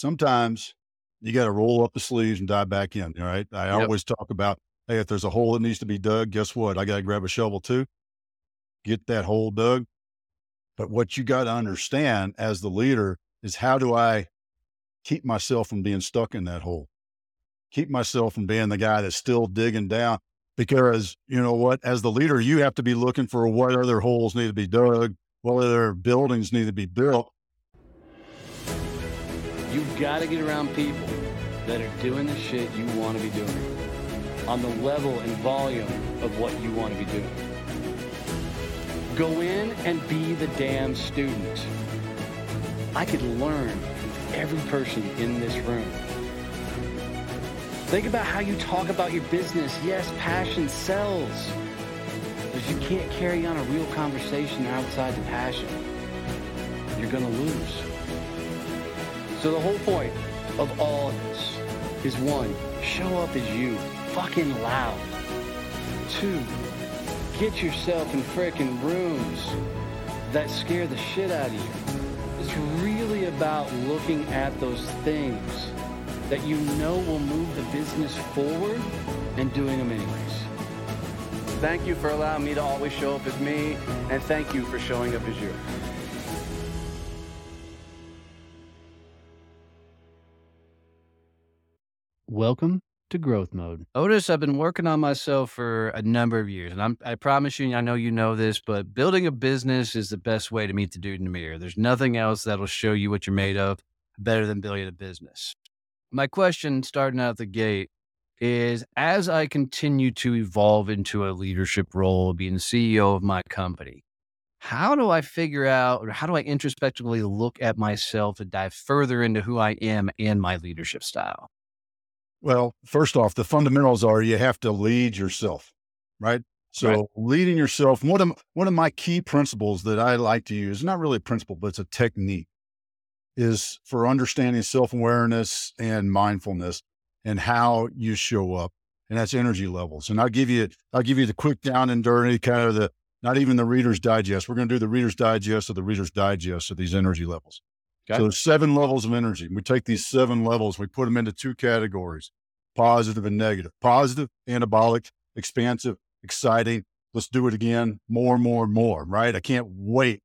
sometimes you got to roll up the sleeves and dive back in. All right. I yep. always talk about, hey, if there's a hole that needs to be dug, guess what? I got to grab a shovel too, get that hole dug. But what you got to understand as the leader is how do I keep myself from being stuck in that hole? Keep myself from being the guy that's still digging down. Because you know what, as the leader, you have to be looking for what other holes need to be dug, what other buildings need to be built You've got to get around people that are doing the shit you want to be doing on the level and volume of what you want to be doing. Go in and be the damn student. I could learn from every person in this room. Think about how you talk about your business. Yes, passion sells. But if you can't carry on a real conversation outside the passion. You're going to lose. So the whole point of all of this is one, show up as you, fucking loud. Two, get yourself in freaking rooms that scare the shit out of you. It's really about looking at those things that you know will move the business forward and doing them anyways. Thank you for allowing me to always show up as me, and thank you for showing up as you. Welcome to growth mode. Otis, I've been working on myself for a number of years, and I'm, I promise you, I know you know this, but building a business is the best way to meet the dude in the mirror. There's nothing else that'll show you what you're made of better than building a business. My question, starting out the gate, is as I continue to evolve into a leadership role, being CEO of my company, how do I figure out, or how do I introspectively look at myself and dive further into who I am and my leadership style? Well, first off, the fundamentals are you have to lead yourself, right? So right. leading yourself, one of one of my key principles that I like to use, not really a principle, but it's a technique, is for understanding self-awareness and mindfulness and how you show up. And that's energy levels. And I'll give you I'll give you the quick down and dirty kind of the not even the reader's digest. We're going to do the reader's digest of the reader's digest of these energy levels. Okay. So there's seven levels of energy. We take these seven levels, we put them into two categories, positive and negative. Positive, anabolic, expansive, exciting. Let's do it again, more, and more, and more, right? I can't wait.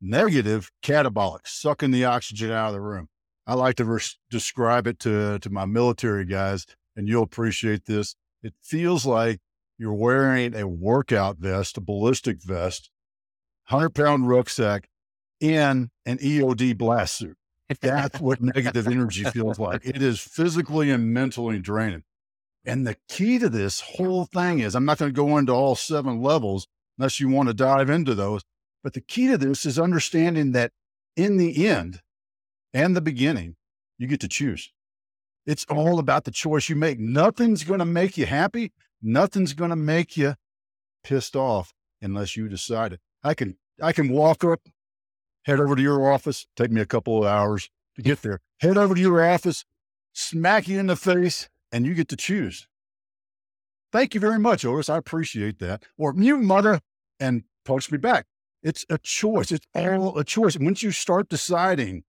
Negative, catabolic, sucking the oxygen out of the room. I like to res- describe it to, to my military guys, and you'll appreciate this. It feels like you're wearing a workout vest, a ballistic vest, 100 pound rucksack, in an EOD blast suit. That's what negative energy feels like. It is physically and mentally draining. And the key to this whole thing is I'm not going to go into all seven levels unless you want to dive into those. But the key to this is understanding that in the end and the beginning, you get to choose. It's all about the choice you make. Nothing's going to make you happy. Nothing's going to make you pissed off unless you decide it. I can I can walk up head over to your office. Take me a couple of hours to get there. Head over to your office, smack you in the face, and you get to choose. Thank you very much, Otis. I appreciate that. Or mute mother and punch me back. It's a choice. It's all a choice. And Once you start deciding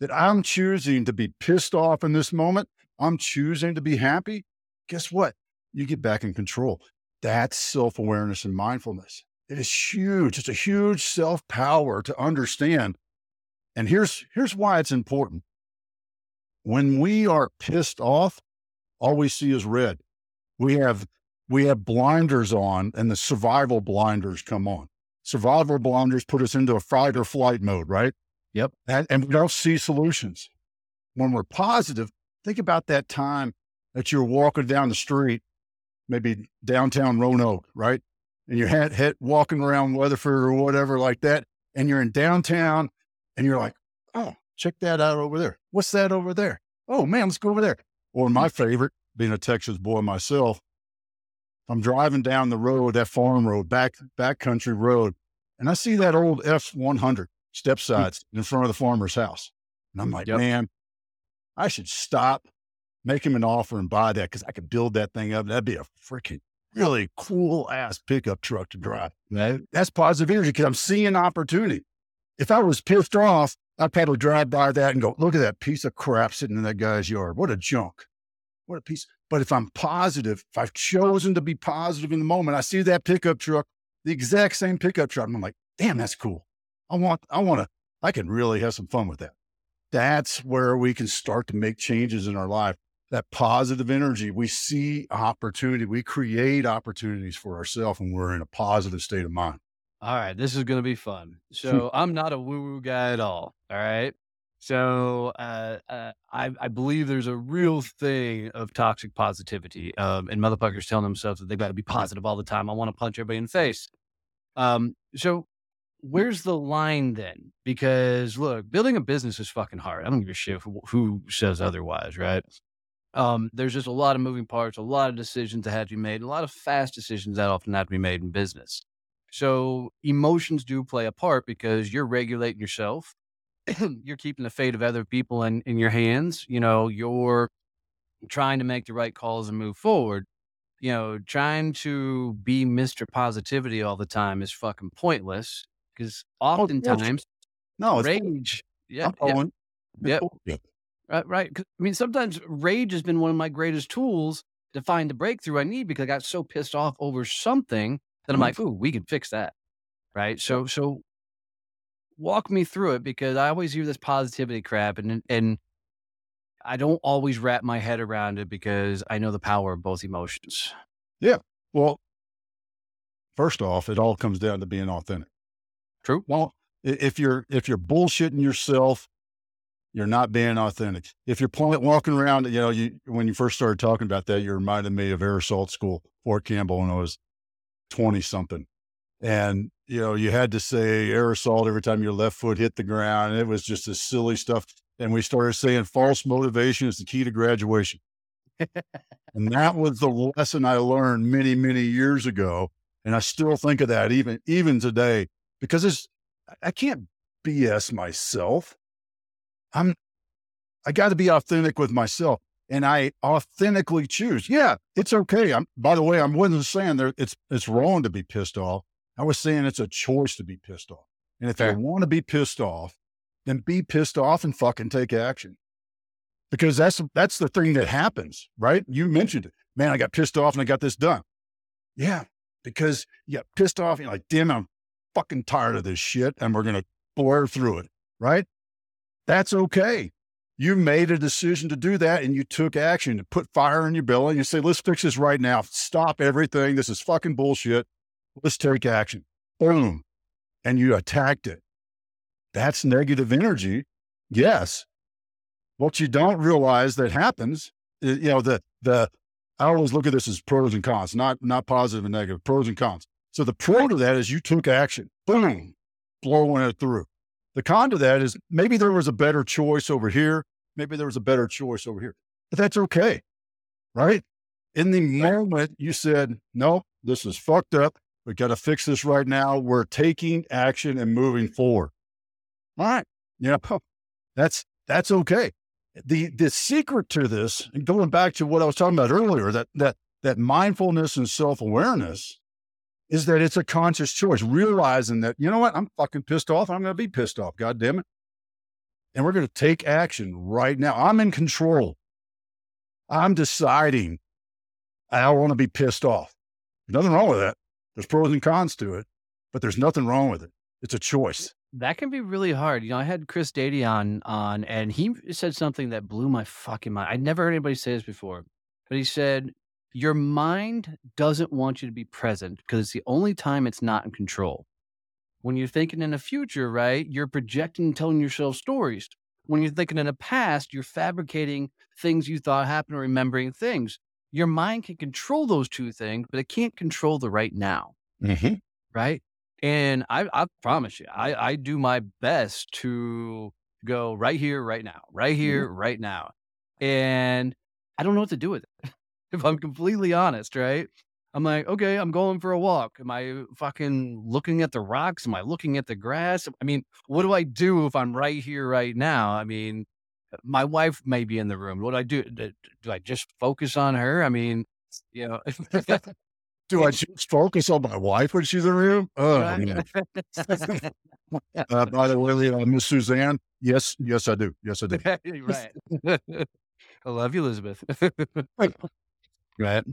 that I'm choosing to be pissed off in this moment, I'm choosing to be happy, guess what? You get back in control. That's self awareness and mindfulness. It is huge. It's a huge self power to understand. And here's, here's why it's important. When we are pissed off, all we see is red. We have, we have blinders on and the survival blinders come on. Survival blinders put us into a fight or flight mode, right? Yep. And, and we don't see solutions. When we're positive, think about that time that you're walking down the street, maybe downtown Roanoke, right? And you're head, head, walking around Weatherford or whatever like that, and you're in downtown and you're like, oh, check that out over there. What's that over there? Oh man, let's go over there. Or my favorite, being a Texas boy myself, I'm driving down the road, that farm road, back back country road, and I see that old F 100 step hmm. sides in front of the farmer's house. And I'm like, yep. man, I should stop, make him an offer and buy that because I could build that thing up. That'd be a freaking really cool ass pickup truck to drive. Mm-hmm. Right? That's positive energy because I'm seeing opportunity. If I was pissed off, I'd probably drive by that and go, look at that piece of crap sitting in that guy's yard. What a junk. What a piece. But if I'm positive, if I've chosen to be positive in the moment, I see that pickup truck, the exact same pickup truck. And I'm like, damn, that's cool. I want, I want to, I can really have some fun with that. That's where we can start to make changes in our life. That positive energy, we see opportunity, we create opportunities for ourselves when we're in a positive state of mind. All right, this is going to be fun. So I'm not a woo woo guy at all. All right. So uh, uh, I, I believe there's a real thing of toxic positivity, um, and motherfuckers telling themselves that they've got to be positive all the time. I want to punch everybody in the face. Um, so where's the line then? Because look, building a business is fucking hard. I don't give a shit who, who says otherwise, right? Um, there's just a lot of moving parts, a lot of decisions that have to be made, a lot of fast decisions that often have to be made in business. So emotions do play a part because you're regulating yourself. you're keeping the fate of other people in, in your hands. You know, you're trying to make the right calls and move forward. You know, trying to be Mr. Positivity all the time is fucking pointless because Oh, oftentimes No, it's rage. Yeah. I'm yeah. Yep. cool. Yeah. Right, right. I mean, sometimes rage has been one of my greatest tools to find the breakthrough I need because I got so pissed off over something that I'm Mhm. like, "Ooh, we can fix that." Right. So, so walk me through it because I always hear this positivity crap, and and I don't always wrap my head around it because I know the power of both emotions. Yeah. Well, first off, it all comes down to being authentic. True. Well, if you're if you're bullshitting yourself, you're not being authentic. If you're pl- walking around, you know, you when you first started talking about that, you reminded me of Air Assault School, Fort Campbell, when I was twenty something, and you know, you had to say air assault every time your left foot hit the ground. And it was just this silly stuff. And we started saying false motivation is the key to graduation. and that was the lesson I learned many, many years ago. And I still think of that even even today because it's I can't BS myself. I'm I got to be authentic with myself, and I authentically choose. Yeah, it's okay. I'm by the way, I wasn't saying there it's it's wrong to be pissed off. I was saying it's a choice to be pissed off. And if Fair. you want to be pissed off, then be pissed off and fucking take action. Because that's that's the thing that happens, right? You mentioned it. Man, I got pissed off and I got this done. Yeah, because you got pissed off and you're like, damn, I'm fucking tired of this shit and we're going to blur through it, right? That's okay. You made a decision to do that and you took action to put fire in your belly and you say, let's fix this right now. Stop everything. This is fucking bullshit. Let's take action. Boom. And you attacked it. That's negative energy. Yes. What you don't realize that happens, i- you know, the, the, I always look at this as pros and cons, not, not positive and negative, pros and cons. So the pro to that is you took action. Boom. Blowing it through. The con to that is maybe there was a better choice over here. Maybe there was a better choice over here, but that's okay. Right. In the moment you said, no, this is fucked up. We got to fix this right now. We're taking action and moving forward. All right. You know, that's, that's okay. The, the secret to this, and going back to what I was talking about earlier, that, that, that mindfulness and self awareness is that it's a conscious choice, realizing that, you know what, I'm fucking pissed off. I'm going to be pissed off. God damn it. And we're going to take action right now. I'm in control. I'm deciding I want to be pissed off. There's Nothing wrong with that. There's pros and cons to it, but there's nothing wrong with it. It's a choice. That can be really hard. You know, I had Chris Dady on on, and he said something that blew my fucking mind. I'd never heard anybody say this before, but he said, "Your mind doesn't want you to be present because it's the only time it's not in control. When you're thinking in the future, right, you're projecting and telling yourself stories. When you're thinking in the past, you're fabricating things you thought happened or remembering things. Your mind can control those two things, but it can't control the right now." Mm-hmm. right? And I, I promise you, I, I do my best to go right here, right now, right here, right now. And I don't know what to do with it. if I'm completely honest, right? I'm like, okay, I'm going for a walk. Am I fucking looking at the rocks? Am I looking at the grass? I mean, what do I do if I'm right here, right now? I mean, my wife may be in the room. What do I do? Do I just focus on her? I mean, you know, Do I just focus on my wife when she's in the room? Oh, Right. uh, by the way, uh, Miss Suzanne, yes, yes, I do. Yes, I do. right. I love you, Elizabeth. Right.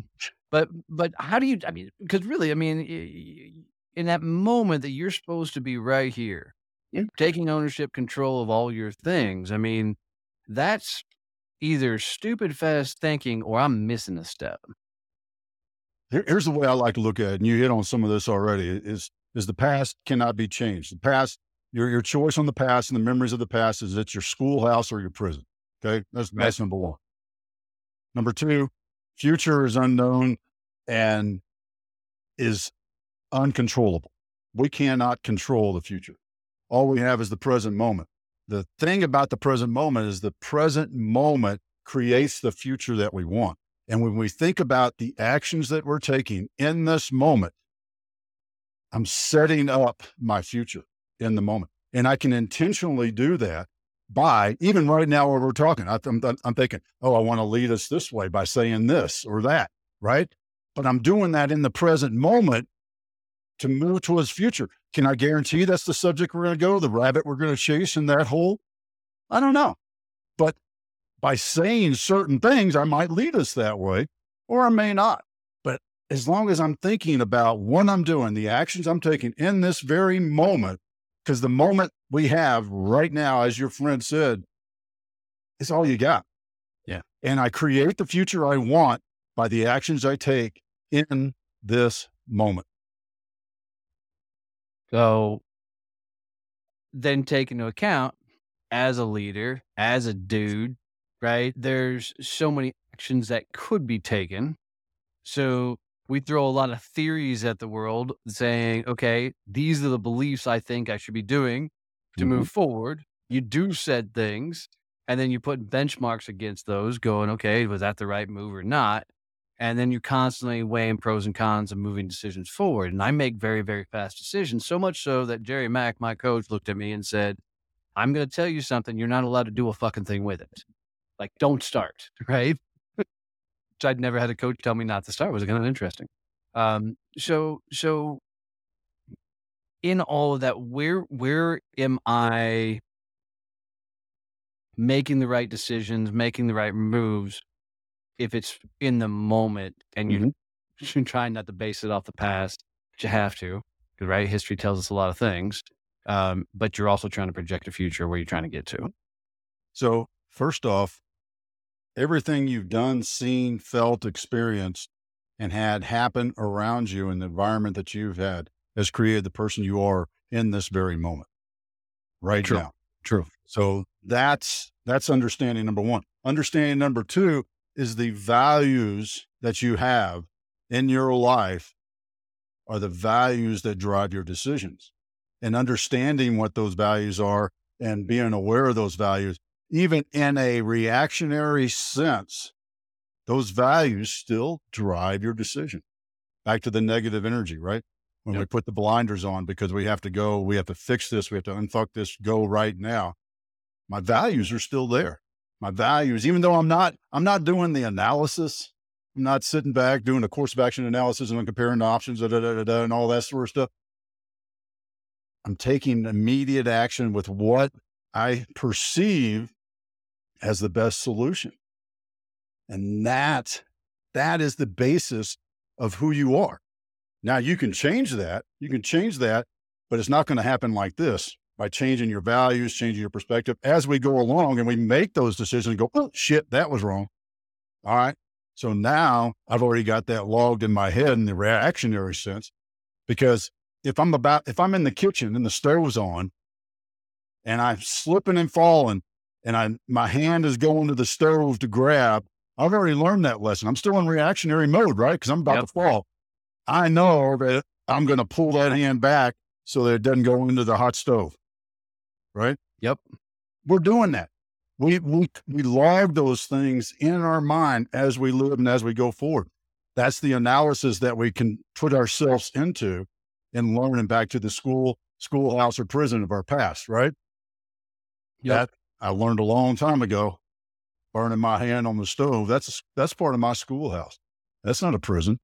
But but how do you? I mean, because really, I mean, in that moment that you're supposed to be right here, Yeah. taking ownership, control of all your things. I mean, that's either stupid fast thinking or I'm missing a step. Here- here's the way I like to look at it, and you hit on some of this already. Is is the past cannot be changed. The past, your your choice on the past and the memories of the past is it's your schoolhouse or your prison. Okay, that's Right. that's number one. Number two, future is unknown and is uncontrollable. We cannot control the future. All we have is the present moment. The thing about the present moment is the present moment creates the future that we want. And when we think about the actions that we're taking in this moment, I'm setting up my future in the moment. And I can intentionally do that by, even right now where we're talking, I, am I'm thinking, oh, I want to lead us this way by saying this or that, right? But I'm doing that in the present moment to move towards future. Can I guarantee that's the subject we're going to go, the rabbit we're going to chase in that hole? I don't know. But by saying certain things, I might lead us that way, or I may not. But as long as I'm thinking about what I'm doing, the actions I'm taking in this very moment, because the moment we have right now, as your friend said, is all you got. Yeah. And I create the future I want by the actions I take in this moment. So then take into account as a leader, as a dude, right? There's so many actions that could be taken. So we throw a lot of theories at the world saying, okay, these are the beliefs I think I should be doing to Mhm. move forward. You do said things, and then you put benchmarks against those, going, okay, was that the right move or not? And then you're constantly weighing pros and cons of moving decisions forward. And I make very, very fast decisions, so much so that Jerry Mack, my coach, looked at me and said, I'm going to tell you something. You're not allowed to do a fucking thing with it. Like, don't start, right? Which I'd never had a coach tell me not to start. It was kind of interesting. Um, so, so in all of that, where, where am I making the right decisions, making the right moves if it's in the moment and you're Mhm. trying not to base it off the past, but you have to, right? History tells us a lot of things. Um, but you're also trying to project a future where you're trying to get to. So, first off, everything you've done, seen, felt, experienced, and had happen around you in the environment that you've had has created the person you are in this very moment, right True. now. True. So that's that's understanding number one. Understanding number two is the values that you have in your life are the values that drive your decisions. And understanding what those values are and being aware of those values, even in a reactionary sense, those values still drive your decision. Back to the negative energy, right? When we put the blinders on because we have to go, we have to fix this, we have to unfuck this, go right now. My values are still there. My values, even though I'm not, I'm not doing the analysis. I'm not sitting back doing a course of action analysis and comparing the options, da, da, da, da, and all that sort of stuff. I'm taking immediate action with what I perceive as the best solution. And that, that is the basis of who you are. Now you can change that. You can change that, but it's not going to happen like this by changing your values, changing your perspective as we go along and we make those decisions and go, oh shit, that was wrong. All right. So now I've already got that logged in my head in the reactionary sense because if I'm about, if I'm in the kitchen and the stove stove's on and I'm slipping and falling and I, my hand is going to the stove to grab, I've already learned that lesson. I'm still in reactionary mode, right? Because I'm about Yep. to fall. I know that I'm going to pull that hand back so that it doesn't go into the hot stove, right? Yep. We're doing that. We, we, we log those things in our mind as we live and as we go forward. That's the analysis that we can put ourselves into and learning back to the school, schoolhouse or prison of our past, right? Yep. That I learned a long time ago, burning my hand on the stove. That's, that's part of my schoolhouse. That's not a prison,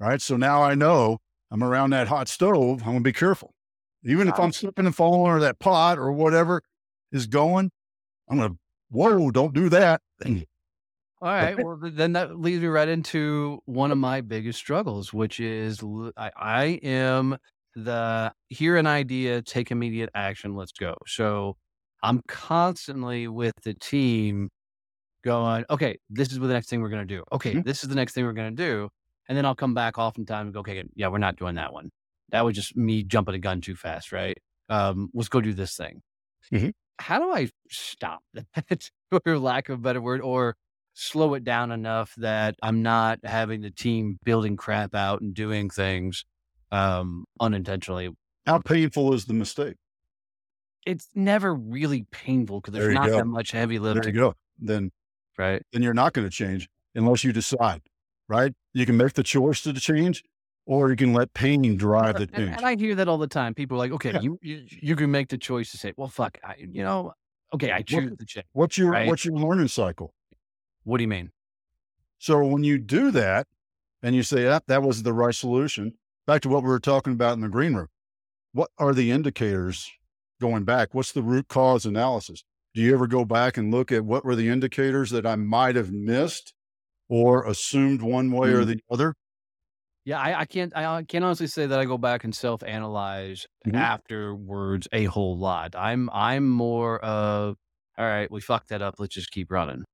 right? So now I know I'm around that hot stove. I'm going to be careful. Even if I'm slipping and falling or that pot or whatever is going, I'm going to, whoa, don't do that. All right. Well, then that leads me right into one of my biggest struggles, which is I am the hear an idea, take immediate action, let's go. So I'm constantly with the team going, okay, this is the next thing we're going to do. Okay, Mhm. this is the next thing we're going to do. And then I'll come back oftentimes and go, okay, yeah, we're not doing that one. That was just me jumping a gun too fast, right? Um, let's go do this thing. Mhm. How do I stop that, for lack of a better word, or slow it down enough that I'm not having the team building crap out and doing things um, unintentionally? How painful is the mistake? It's never really painful because there's you not go. that much heavy There lifting, you go. Then, right? then you're not going to change unless you decide, right? You can make the choice to change or you can let pain drive the change. and I hear that all the time. People are like, okay, Yeah. you, you you can make the choice to say, well, fuck, I, you know, okay, I choose the change. What's your, right. what's your learning cycle? What do you mean? So when you do that and you say, ah, that was the right solution, back to what we were talking about in the green room, what are the indicators going back? What's the root cause analysis? Do you ever go back and look at what were the indicators that I might have missed or assumed one way or Mm. the other? Yeah, I, I can't. I can't honestly say that I go back and self analyze Mhm. afterwards a whole lot. I'm I'm more of all right. We fucked that up. Let's just keep running.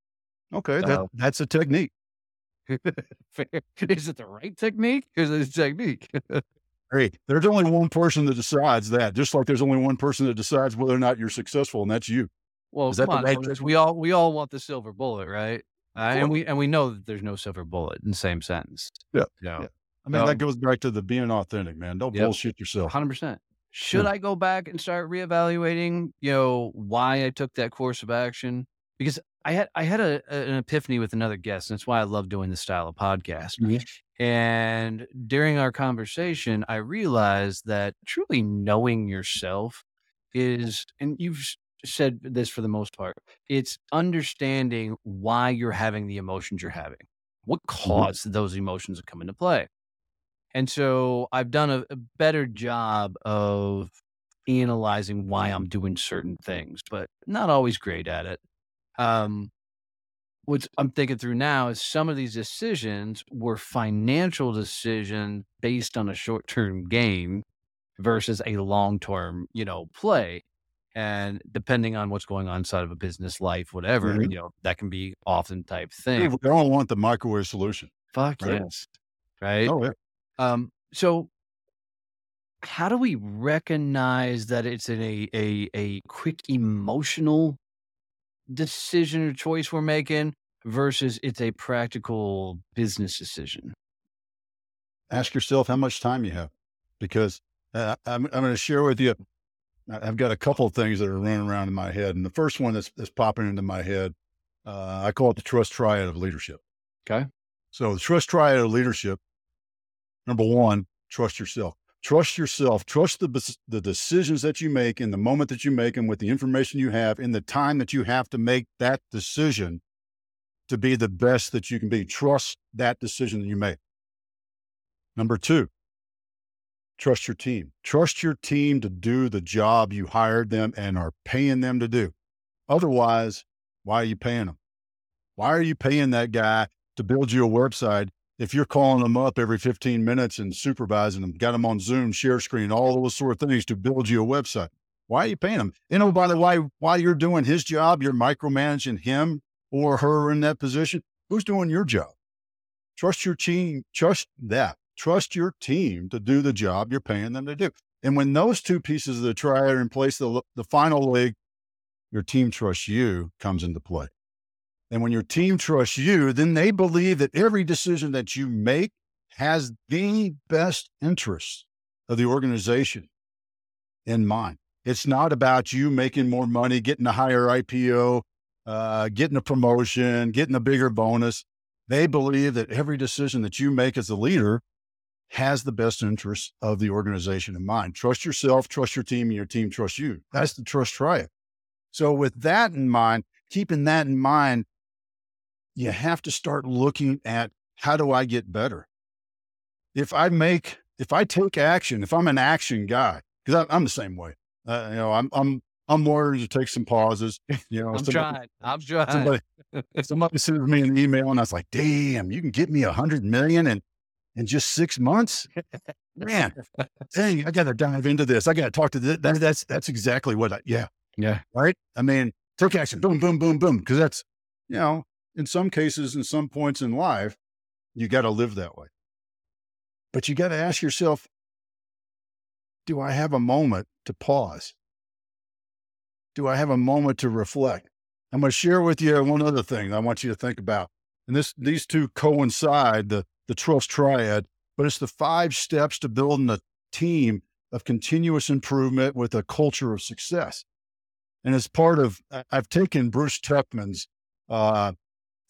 Okay, that, Uh, that's a technique. Is it the right technique? Is it a technique? Hey, there's only one person that decides that, just like there's only one person that decides whether or not you're successful, and that's you. well, Is that on. right We all we all want the silver bullet, right? Uh, and we and we know that there's no silver bullet in the same sentence. Yeah, yeah. I mean, Um, that goes back to the being authentic, man. Don't Yep. bullshit yourself. Hundred percent. Should I go back and start reevaluating, you know, why I took that course of action? Because I had I had a, an epiphany with another guest, and that's why I love doing this style of podcast. Mhm. And during our conversation, I realized that truly knowing yourself is, and you've said this for the most part, it's understanding why you're having the emotions you're having, what caused those emotions to come into play. And so I've done a, a better job of analyzing why I'm doing certain things, but not always great at it. Um, what I'm thinking through now is some of these decisions were financial decisions based on a short term gain versus a long term, you know, play. And depending on what's going on inside of a business life, whatever, Mhm. you know, that can be often type thing. They don't want the microwave solution. Fuck Right. yes. Right. Oh, yeah. Um, so how do we recognize that it's in a, a, a quick emotional decision or choice we're making versus it's a practical business decision? Ask yourself how much time you have, because uh, I'm, I'm going to share with you. I've got a couple of things that are running around in my head, and the first one that's, that's popping into my head, uh, I call it the trust triad of leadership. Okay. So the trust triad of leadership. Number one, trust yourself. Trust yourself. Trust the the decisions that you make in the moment that you make them with the information you have in the time that you have to make that decision to be the best that you can be. Trust that decision that you make. Number two, trust your team. Trust your team to do the job you hired them and are paying them to do. Otherwise, why are you paying them? Why are you paying that guy to build you a website if you're calling them up every 15 minutes and supervising them, got them on Zoom, share screen, all those sort of things to build you a website? Why are you paying them? You know, by the way, while you're doing his job, you're micromanaging him or her in that position. Who's doing your job? Trust your team. Trust that. Trust your team to do the job you're paying them to do. And when those two pieces of the triad are in place, the, the final leg, your team trusts you, comes into play. And when your team trusts you, then they believe that every decision that you make has the best interests of the organization in mind. It's not about you making more money, getting a higher IPO, uh, getting a promotion, getting a bigger bonus. They believe that every decision that you make as a leader has the best interests of the organization in mind. Trust yourself, trust your team, and your team trusts you. That's the trust triad. So, with that in mind, keeping that in mind, you have to start looking at how do I get better? If I make, if I take action, if I'm an action guy, because I'm the same way. Uh, you know, I'm I'm I'm learning to take some pauses. You know, I'm somebody, trying. I'm trying. somebody somebody sends me an email, and I was like, "Damn, you can get me a hundred million in in just six months." Man, dang, I got to dive into this. I got to talk to this. That, that's that's exactly what I. Yeah, Yeah. right. I mean, take action. Boom, boom, boom, boom. Because that's you know, in some cases, in some points in life, you got to live that way. But you got to ask yourself, do I have a moment to pause? Do I have a moment to reflect? I'm going to share with you one other thing I want you to think about. And this these two coincide, the the trust triad, but it's the five steps to building a team of continuous improvement with a culture of success. And as part of, I've taken Bruce Tuckman's uh,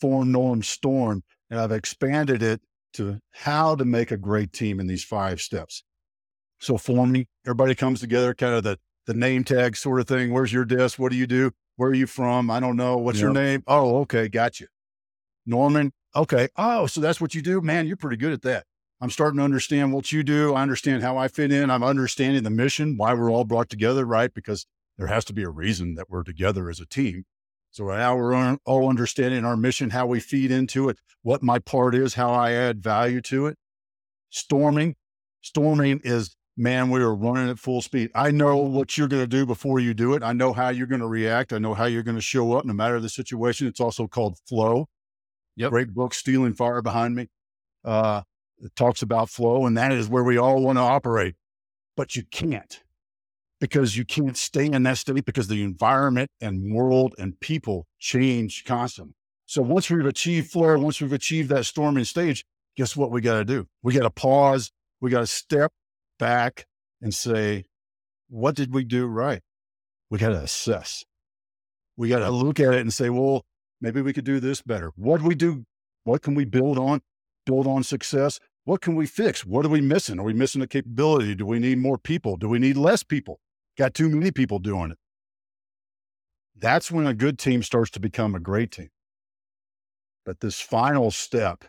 Four Norm Storm and I've expanded it to how to make a great team in these five steps. So forming, everybody comes together, kind of the the name tag sort of thing. Where's your desk? What do you do? Where are you from? I don't know. What's your name? Oh, okay, got you. Norming, okay. Oh, so that's what you do, man. You're pretty good at that. I'm starting to understand what you do. I understand how I fit in. I'm understanding the mission, why we're all brought together, right? Because there has to be a reason that we're together as a team. So now we're all understanding our mission, how we feed into it, what my part is, how I add value to it. Storming, storming is man, we are running at full speed. I know what you're going to do before you do it. I know how you're going to react. I know how you're going to show up no matter the situation. It's also called flow. Yep. Great book, Stealing Fire Behind Me. Uh, it talks about flow, and that is where we all want to operate. But you can't because you can't stay in that state because the environment and world and people change constantly. So once we've achieved flow, once we've achieved that storming stage, guess what we got to do? We got to pause. We got to step back and say, what did we do right? We got to assess. We got to look at it and say, well, maybe we could do this better. What do we do? What can we build on? Build on success. What can we fix? What are we missing? Are we missing a capability? Do we need more people? Do we need less people? Got too many people doing it. That's when a good team starts to become a great team. But this final step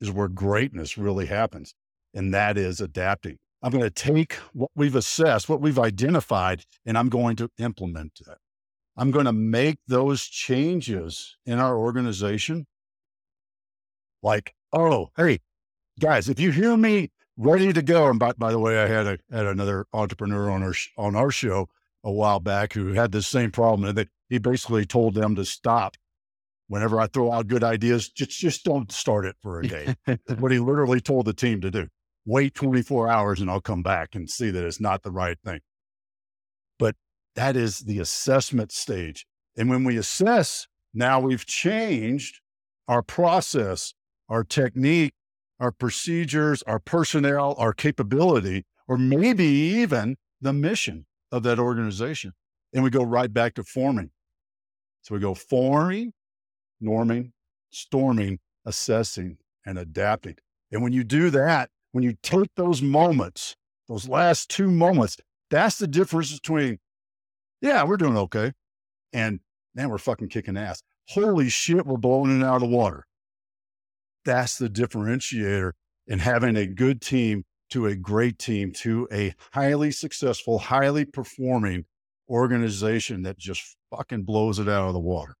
is where greatness really happens, and that is adapting. I'm going to take what we've assessed, what we've identified, and I'm going to implement it. I'm going to make those changes in our organization. Like, oh, hey, guys, if you hear me ready to go, and by, by the way, I had a, had another entrepreneur on our on our show a while back who had this same problem, and that he basically told them to stop whenever I throw out good ideas. Just just don't start it for a day. what he literally told the team to do. Wait 24 hours and I'll come back and see that it's not the right thing. But that is the assessment stage. And when we assess, now we've changed our process, our technique, our procedures, our personnel, our capability, or maybe even the mission of that organization. And we go right back to forming. So we go forming, norming, storming, assessing, and adapting. And when you do that, when you take those moments, those last two moments, that's the difference between, yeah, we're doing okay. And man, we're fucking kicking ass. Holy shit, we're blowing it out of the water. That's the differentiator in having a good team to a great team to a highly successful, highly performing organization that just fucking blows it out of the water.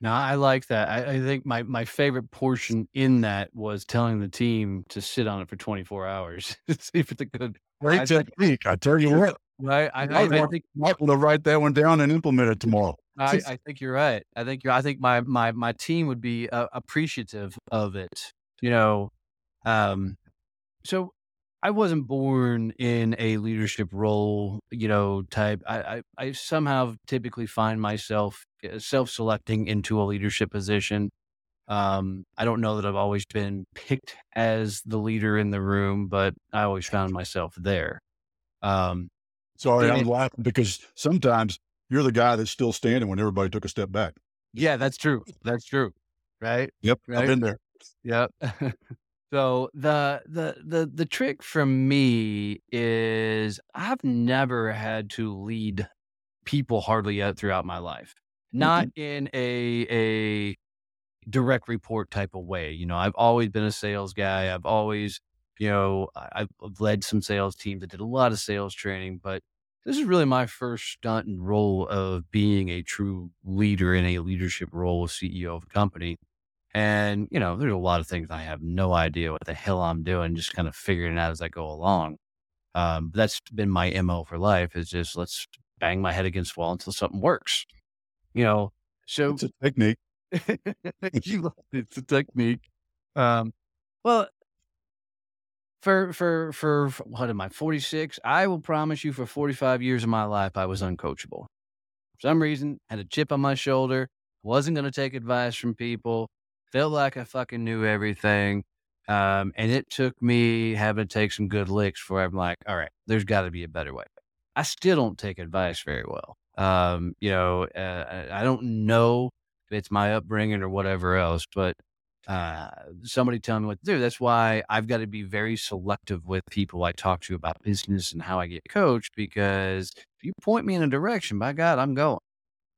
Now I like that. I, I think my, my favorite portion in that was telling the team to sit on it for 24 hours to see if it's a good. Great I think- technique. I tell you what, Right. I, I, might I think want to write that one down and implement it tomorrow. I, I think you're right. I think you're, I think my my my team would be uh, appreciative of it. You know, um, so I wasn't born in a leadership role. You know, type. I I, I somehow typically find myself uh, self-selecting into a leadership position. Um, I don't know that I've always been picked as the leader in the room, but I always found myself there. Um, Sorry, I'm laughing because sometimes you're the guy that's still standing when everybody took a step back. yeah, that's true. That's true. Right. Yep, Right. I've been there. Yep. so the the the the trick from me is I've never had to lead people hardly yet throughout my life. Not mm-hmm. in a a direct report type of way. You know, I've always been a sales guy. I've always You know, I, I've led some sales teams. I did a lot of sales training, but this is really my first stunt and role of being a true leader in a leadership role as CEO of a company. And, you know, there's a lot of things I have no idea what the hell I'm doing, just kind of figuring it out as I go along. Um, that's been my MO for life is just let's bang my head against the wall until something works. You know, so It's a technique. you love it. it's a technique. Um, well, for for for for- what am I? Forty six. I will promise you, for forty five years of my life, I was uncoachable. For some reason, had a chip on my shoulder. Wasn't going to take advice from people. Felt like I fucking knew everything. Um, and it took me having to take some good licks before I'm like, all right, there's got to be a better way. I still don't take advice very well. Um, you know, uh, I don't know if it's my upbringing or whatever else, but uh, somebody tell me what to do. That's why I've got to be very selective with people I talk to about business and how I get coached because if you point me in a direction, by God, I'm going.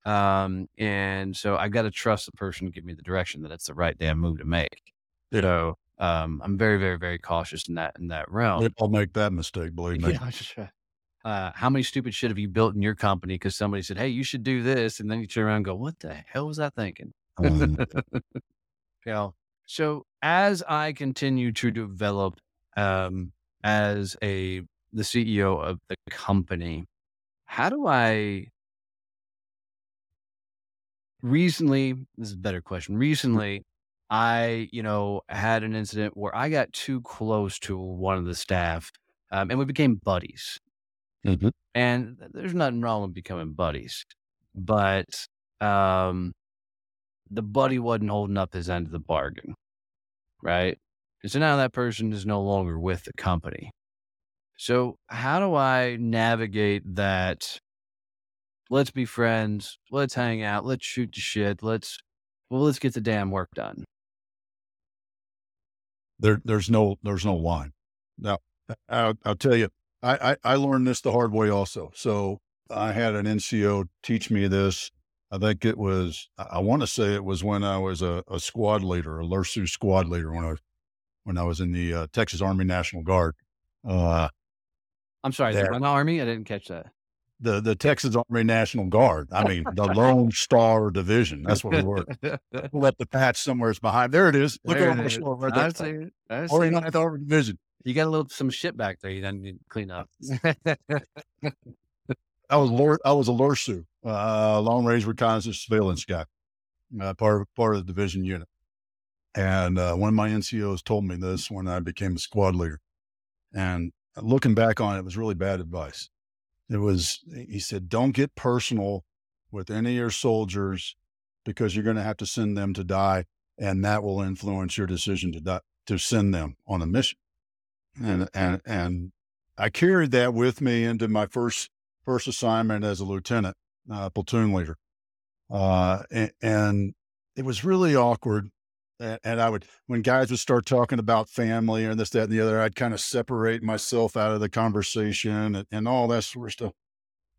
Um, and so I've got to trust the person to give me the direction that it's the right damn move to make. Yeah. So um, I'm very, very, very cautious in that in that realm. I'll make that mistake, believe me. Yeah, I was just trying- uh, how many stupid shit have you built in your company because somebody said, "Hey, you should do this," and then you turn around and go, "What the hell was I thinking?" Um, you know, so as I continue to develop um, as a the CEO of the company, how do I recently? This is a better question. Recently, I you know had an incident where I got too close to one of the staff, um, and we became buddies. Mhm. And there's nothing wrong with becoming buddies, but um, the buddy wasn't holding up his end of the bargain, right? And so now that person is no longer with the company. So how do I navigate that? Let's be friends. Let's hang out. Let's shoot the shit. Let's well, let's get the damn work done. there, there's no, there's no line. Now, I'll, I'll tell you, I, I, I learned this the hard way also. So I had an NCO teach me this. I think it was, I, I want to say it was when I was a, a squad leader, a LRSU squad leader when I was, when I was in the uh, Texas Army National Guard. Uh, I'm sorry, the Army. I didn't catch that. the, the Texas Army National Guard. I mean, the Lone Star Division. That's what we were. Let the patch somewhere's behind. There it is. Look There at the shoulder right I there. see it. I see it. Ninth Army Division. You got a little some shit back there. You need clean up. I was Lord, I was a LRSU, uh, long range reconnaissance surveillance guy, uh, part of, part of the division unit. And uh, one of my NCOs told me this when I became a squad leader. And looking back on it, it was really bad advice. It was, he said, don't get personal with any of your soldiers because you're going to have to send them to die, and that will influence your decision to die, to send them on a mission. And and and I carried that with me into my first first assignment as a lieutenant, uh, platoon leader. Uh, and, and it was really awkward. And, and I would, when guys would start talking about family and this, that, and the other, I'd kind of separate myself out of the conversation and, and all that sort of stuff.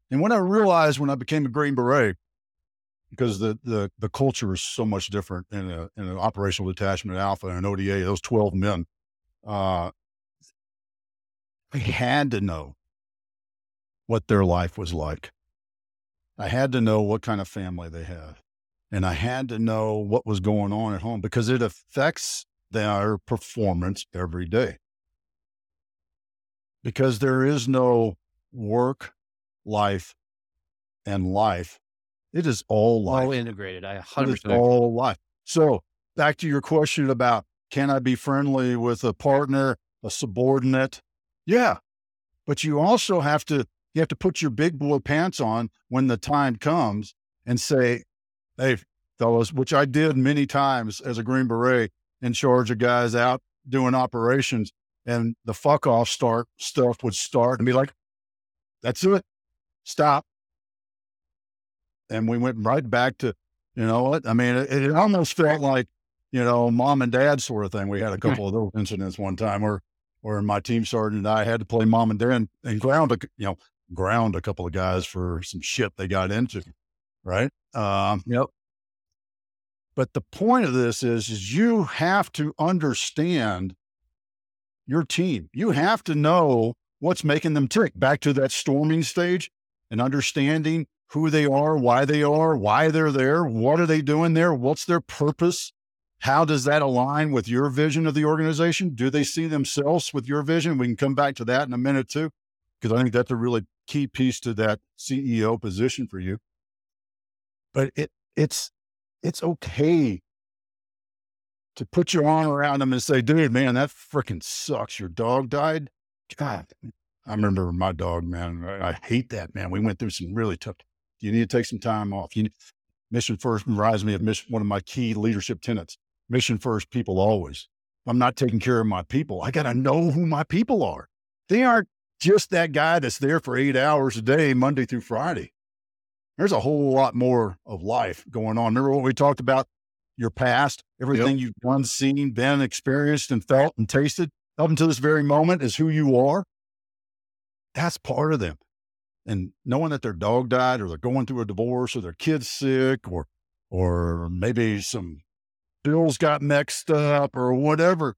And when I realized when I became a Green Beret, because the, the, the culture is so much different in a, in an operational detachment Alpha and an ODA, those 12 men, uh, I had to know what their life was like. I had to know what kind of family they had. And I had to know what was going on at home because it affects their performance every day. Because there is no work, life, and life. It is all life. All integrated. I It 100 is all life. So back to your question about can I be friendly with a partner, a subordinate? Yeah. But you also have to you have to put your big boy pants on when the time comes and say, Hey, fellas, which I did many times as a Green Beret in charge of guys out doing operations and the fuck off start stuff would start and be like, That's it. Stop. And we went right back to you know what? I mean, it, it almost felt like, you know, mom and dad sort of thing. We had a couple of those incidents one time where, where my team sergeant and I had to play mom and dad and, and ground, you know, ground a couple of guys for some shit they got into. Right. Um, Yep. but the point of this is, is you have to understand your team. You have to know what's making them tick. Back to that storming stage and understanding who they are, why they are, why they're there, what are they doing there, what's their purpose, how does that align with your vision of the organization? Do they see themselves with your vision? We can come back to that in a minute too, because I think that's a really key piece to that CEO position for you. But it it's it's okay to put your arm around them and say, dude, man, that freaking sucks. Your dog died. God, I remember my dog, man. I, I hate that, man. We went through some really tough. You need to take some time off. You mission first reminds me of mission, one of my key leadership tenets. Mission first, people always. I'm not taking care of my people. I got to know who my people are. They aren't just that guy that's there for eight hours a day, Monday through Friday. There's a whole lot more of life going on. Remember what we talked about? Your past, everything yep. you've done, seen, been, experienced, and felt and tasted up until this very moment is who you are. That's part of them. And knowing that their dog died or they're going through a divorce or their kid's sick or or maybe some bills got mixed up or whatever,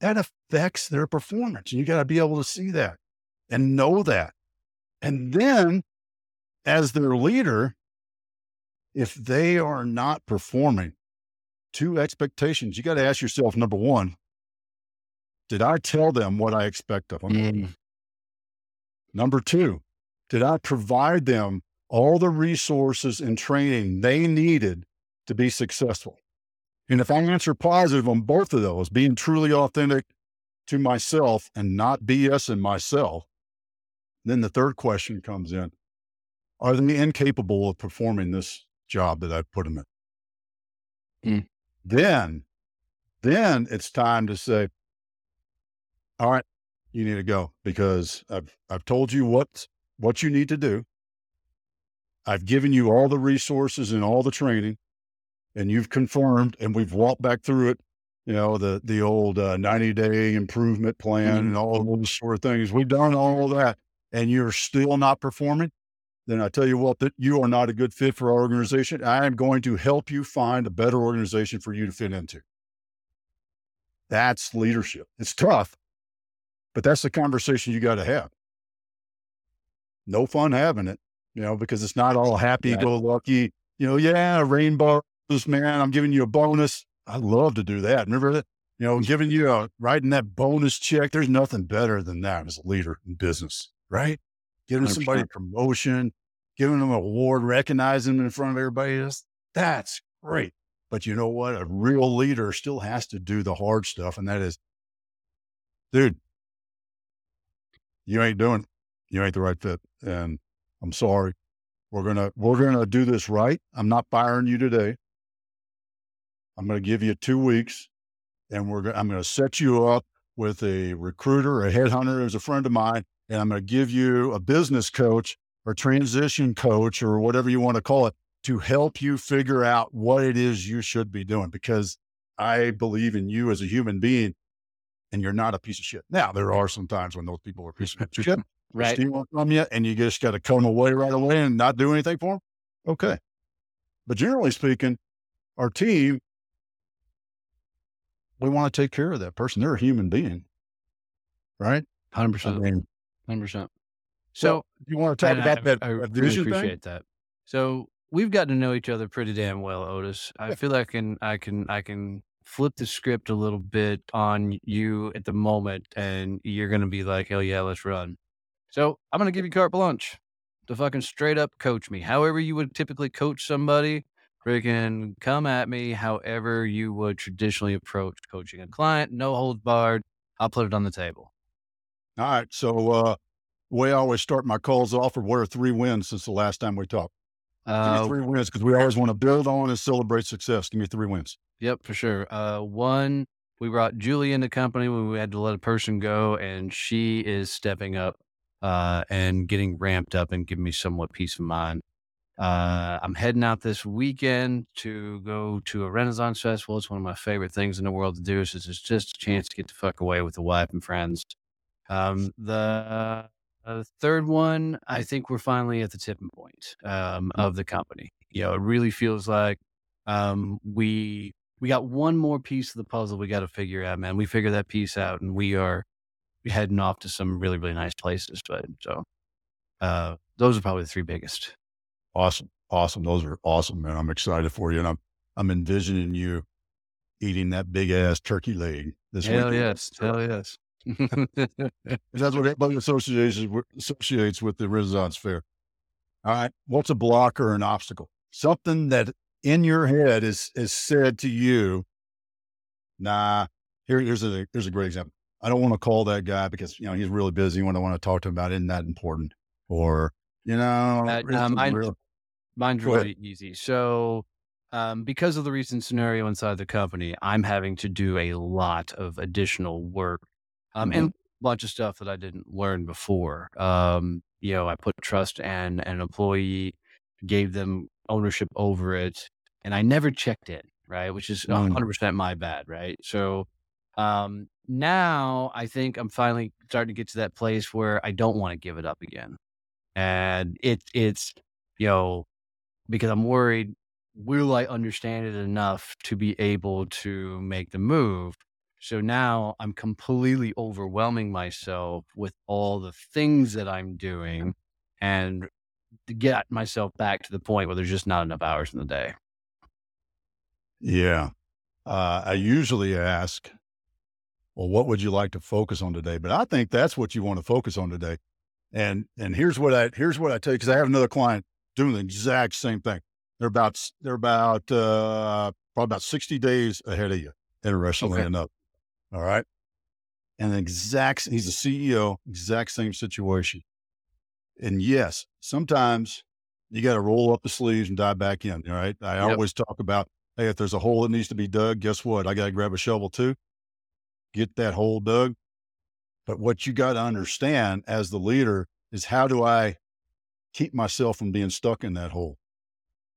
that affects their performance. And you got to be able to see that and know that. And then as their leader, if they are not performing to expectations, you got to ask yourself number one, did I tell them what I expect of them? Mm. Number two, did I provide them all the resources and training they needed to be successful? And if I answer positive on both of those, being truly authentic to myself and not BSing myself, then the third question comes in Are they incapable of performing this job that I've put them in? Mm. Then, then it's time to say, All right, you need to go because I've I've told you what what you need to do. I've given you all the resources and all the training, and you've confirmed, and we've walked back through it. You know the the old uh, ninety day improvement plan mm-hmm. and all those sort of things. We've done all of that, and you're still not performing. Then I tell you what, that you are not a good fit for our organization. I am going to help you find a better organization for you to fit into. That's leadership. It's tough, but that's the conversation you got to have. No fun having it, you know, because it's not all happy go lucky. You know, yeah, rainbows, man. I'm giving you a bonus. I love to do that. Remember that? You know, giving you a writing that bonus check. There's nothing better than that as a leader in business, right? Giving 100%. somebody a promotion, giving them an award, recognizing them in front of everybody. That's, that's great. But you know what? A real leader still has to do the hard stuff. And that is, dude, you ain't doing, you ain't the right fit. And I'm sorry. We're going to, we're going to do this right. I'm not firing you today. I'm going to give you two weeks and we're, I'm going to set you up with a recruiter, a headhunter who's a friend of mine, and I'm going to give you a business coach or transition coach or whatever you want to call it to help you figure out what it is you should be doing because I believe in you as a human being and you're not a piece of shit. Now, there are some times when those people are pieces of shit, right? Stealing from you, and you just got to come away right away and not do anything for them. Okay. But generally speaking, our team, we want to take care of that person. They're a human being, right? 100%. I mean, 100%. So, you want to talk about I, that I, I really appreciate thing? that. So we've gotten to know each other pretty damn well, Otis. I feel like I can I can I can flip the script a little bit on you at the moment, and you're gonna be like, hell yeah, let's run. So I'm gonna give you carte blanche to fucking straight up coach me. However you would typically coach somebody, freaking come at me however you would traditionally approach coaching a client, no holds barred. I'll put it on the table. All right. So uh the way I always start my calls off are what are three wins since the last time we talked? Uh, three wins because we always want to build on and celebrate success. Give me three wins. Yep, for sure. Uh, one, we brought Julie into company when we had to let a person go, and she is stepping up uh, and getting ramped up and giving me somewhat peace of mind. Uh, I'm heading out this weekend to go to a Renaissance festival. It's one of my favorite things in the world to do. So it's just a chance to get the fuck away with the wife and friends. Um, the uh, third one, I think we're finally at the tipping point um, mm. of the company. You know, it really feels like um, we we got one more piece of the puzzle we got to figure out, man. We figure that piece out, and we are heading off to some really, really nice places. But so uh, those are probably the three biggest. Awesome. Awesome. Those are awesome, man. I'm excited for you. And I'm, I'm envisioning you eating that big ass turkey leg this week. Hell weekend. yes. Hell yes. That's what everybody associates, associates with the Renaissance Fair. All right. What's a block or an obstacle? Something that in your head is, is said to you, nah, here, here's a, here's a great example. I don't want to call that guy because, you know, he's really busy when I want to talk to him about it, isn't that important? Or, you know, Uh, I- real- Mine's really easy. So, um, because of the recent scenario inside the company, I'm having to do a lot of additional work um, and a bunch of stuff that I didn't learn before. Um, you know, I put trust and an employee, gave them ownership over it, and I never checked in, right? Which is Mm. 100% my bad, right? So, um, now I think I'm finally starting to get to that place where I don't want to give it up again. And it, it's, you know, because I'm worried, will I understand it enough to be able to make the move? So now I'm completely overwhelming myself with all the things that I'm doing and to get myself back to the point where there's just not enough hours in the day. Yeah. Uh, I usually ask, well, what would you like to focus on today? But I think that's what you want to focus on today. And, and here's what I, here's what I tell you, cause I have another client doing the exact same thing. They're about, they're about, uh, probably about 60 days ahead of you. Interestingly Okay. enough. All right. And the exact, he's a CEO, exact same situation. And yes, sometimes you got to roll up the sleeves and dive back in. All right. I Yep. always talk about, Hey, if there's a hole that needs to be dug, guess what? I got to grab a shovel too. Get that hole dug. But what you got to understand as the leader is how do I keep myself from being stuck in that hole?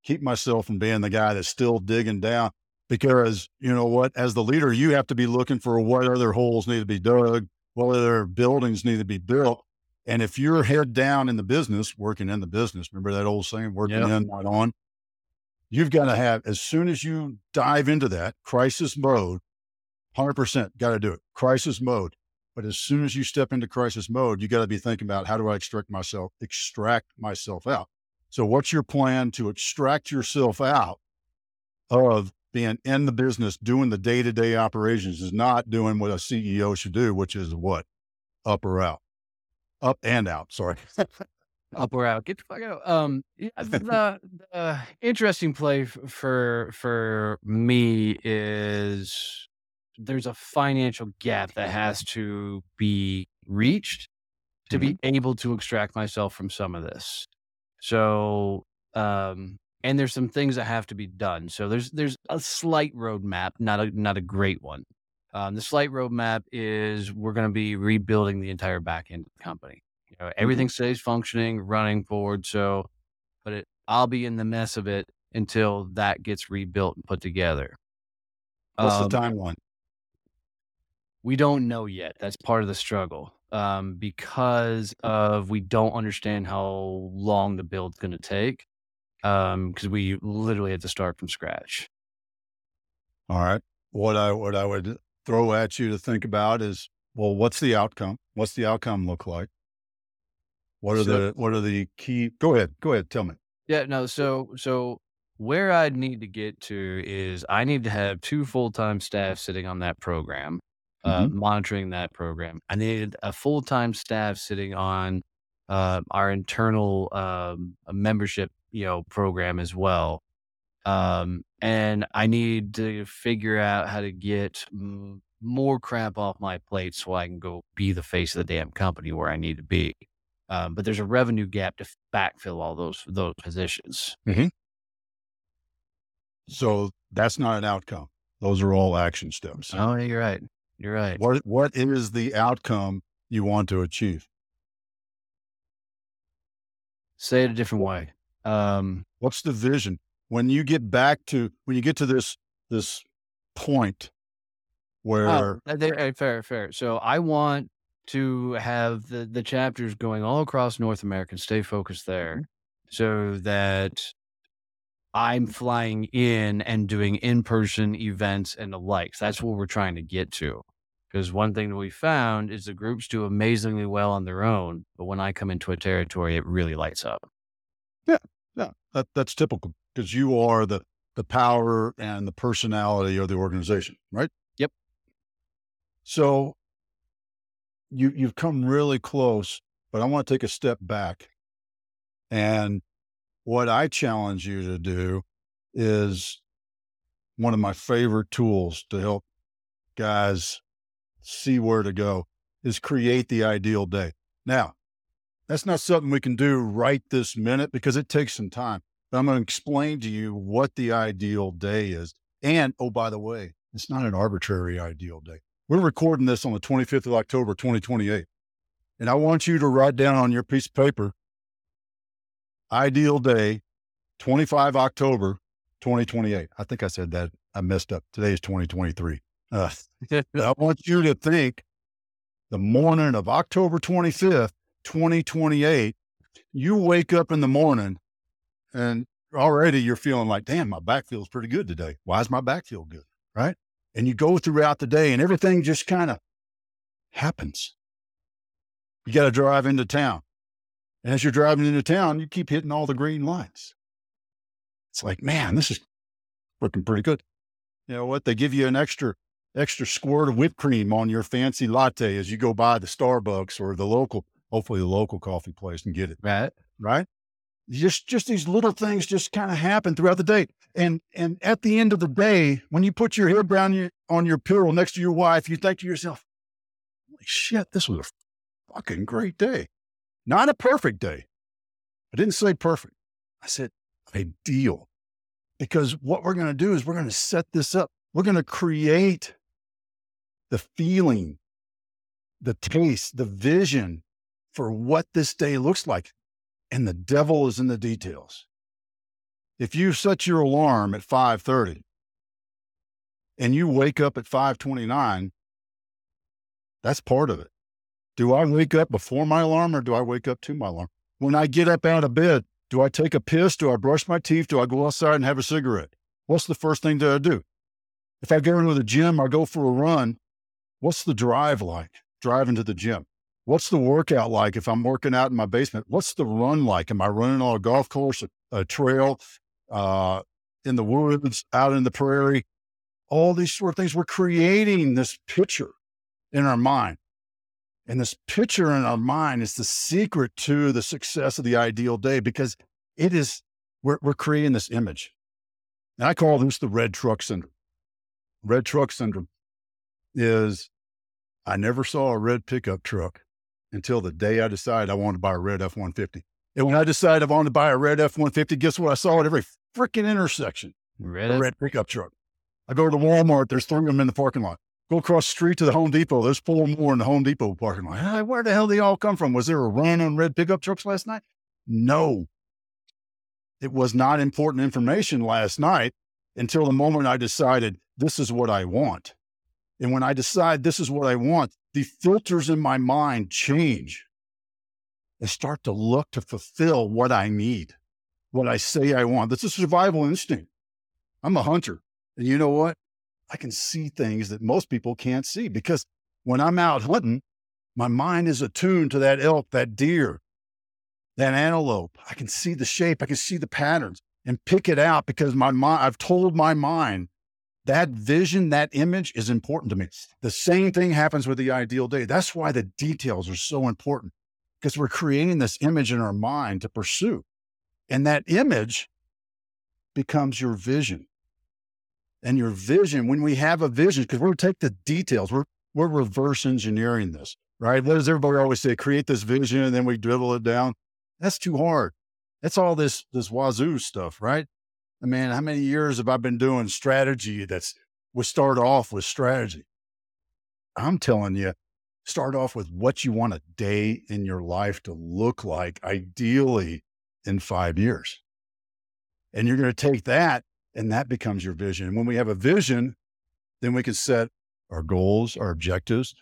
Keep myself from being the guy that's still digging down. Because you know what? As the leader, you have to be looking for what other holes need to be dug, what other buildings need to be built. And if you're head down in the business, working in the business, remember that old saying, working Yeah. in, not on? You've got to have, as soon as you dive into that crisis mode, 100% got to do it. Crisis mode. But as soon as you step into crisis mode, you got to be thinking about how do I extract myself, extract myself out. So what's your plan to extract yourself out of being in the business, doing the day to day operations is not doing what a CEO should do, which is what? Up or out? Up and out. Sorry. Up or out? Get the fuck out. Um, yeah, the, the interesting play for for me is there's a financial gap that has to be reached to be able to extract myself from some of this. So, um, and there's some things that have to be done. So there's there's a slight roadmap, not a not a great one. Um, the slight roadmap is we're going to be rebuilding the entire back end of the company. You know, everything stays functioning, running forward. So, but it, I'll be in the mess of it until that gets rebuilt and put together. What's Um, the timeline? we don't know yet. That's part of the struggle um, because of we don't understand how long the build's going to take because we literally had to start from scratch. All right. What I what I would throw at you to think about is, well, what's the outcome? What's the outcome look like? What are So- the what are the key? Go ahead. Go ahead. Tell me. Yeah, no. So, so where I'd need to get to is I need to have two full time staff sitting on that program, uh, monitoring that program. I needed a full time staff sitting on uh, our internal um, membership, you know, program as well. Um, and I need to figure out how to get more crap off my plate so I can go be the face of the damn company where I need to be. Um, but there's a revenue gap to backfill all those those positions. So that's not an outcome. Those are all action steps. Oh, yeah, you're right. You're right. What what is the outcome you want to achieve? Say it a different way. Um, What's the vision? When you get back to when you get to this this point where oh, there- uh, fair, fair. So I want to have the the chapters going all across North America and stay focused there, so that I'm flying in and doing in person events and the likes. That's what we're trying to get to. Because one thing that we found is the groups do amazingly well on their own, but when I come into a territory, it really lights up. Yeah, yeah, that, that's typical because you are the the power and the personality of the organization, right? Yep. So you you've come really close, but I want to take a step back. And what I challenge you to do is one of my favorite tools to help guys see where to go is create the ideal day. Now, that's not something we can do right this minute because it takes some time. But I'm going to explain to you what the ideal day is. And oh, by the way, it's not an arbitrary ideal day. We're recording this on the 25th of October, 2028. And I want you to write down on your piece of paper ideal day, 25 October, 2028. I think I said that. I messed up. Today is 2023. Uh, I want you to think the morning of October 25th, 2028, you wake up in the morning and already you're feeling like, damn, my back feels pretty good today. Why does my back feel good? Right. And you go throughout the day and everything just kind of happens. You got to drive into town. And as you're driving into town, you keep hitting all the green lights. It's like, man, this is looking pretty good. You know what? They give you an extra extra squirt of whipped cream on your fancy latte as you go by the Starbucks or the local, hopefully the local coffee place and get it. Right. Right. Just just these little things just kind of happen throughout the day. And and at the end of the day, when you put your head down your, on your pillow next to your wife, you think to yourself, Holy shit, this was a fucking great day. Not a perfect day. I didn't say perfect. I said ideal. Because what we're going to do is we're going to set this up. We're going to create the feeling, the taste, the vision for what this day looks like. And the devil is in the details. If you set your alarm at 5:30 and you wake up at 5:29, that's part of it. Do I wake up before my alarm or do I wake up to my alarm? When I get up out of bed, do I take a piss? Do I brush my teeth? Do I go outside and have a cigarette? What's the first thing that I do? If I go into the gym I go for a run, what's the drive like? Driving to the gym. What's the workout like if I'm working out in my basement? What's the run like? Am I running on a golf course, a, a trail, uh, in the woods, out in the prairie? All these sort of things. We're creating this picture in our mind. And this picture in our mind is the secret to the success of the ideal day because it is, we're, we're creating this image. And I call this the red truck syndrome. Red truck syndrome is I never saw a red pickup truck until the day I decided I wanted to buy a red F 150. And when I decided I wanted to buy a red F 150, guess what? I saw at every freaking intersection Red, a red pickup truck. I go to Walmart, there's three of them in the parking lot. Go across the street to the Home Depot. There's four more in the Home Depot parking lot. Hey, where the hell did they all come from? Was there a run on red pickup trucks last night? No. It was not important information last night until the moment I decided this is what I want. And when I decide this is what I want, the filters in my mind change. They start to look to fulfill what I need, what I say I want. That's a survival instinct. I'm a hunter. And you know what? I can see things that most people can't see because when I'm out hunting, my mind is attuned to that elk, that deer, that antelope. I can see the shape, I can see the patterns and pick it out because my mind, I've told my mind that vision, that image is important to me. The same thing happens with the ideal day. That's why the details are so important because we're creating this image in our mind to pursue. And that image becomes your vision and your vision, when we have a vision, because we're take the details, we're, we're reverse engineering this, right? What does everybody always say? Create this vision and then we dribble it down. That's too hard. That's all this, this wazoo stuff, right? I mean, how many years have I been doing strategy that's, we start off with strategy. I'm telling you, start off with what you want a day in your life to look like, ideally in five years. And you're going to take that and that becomes your vision. And when we have a vision, then we can set our goals, our objectives,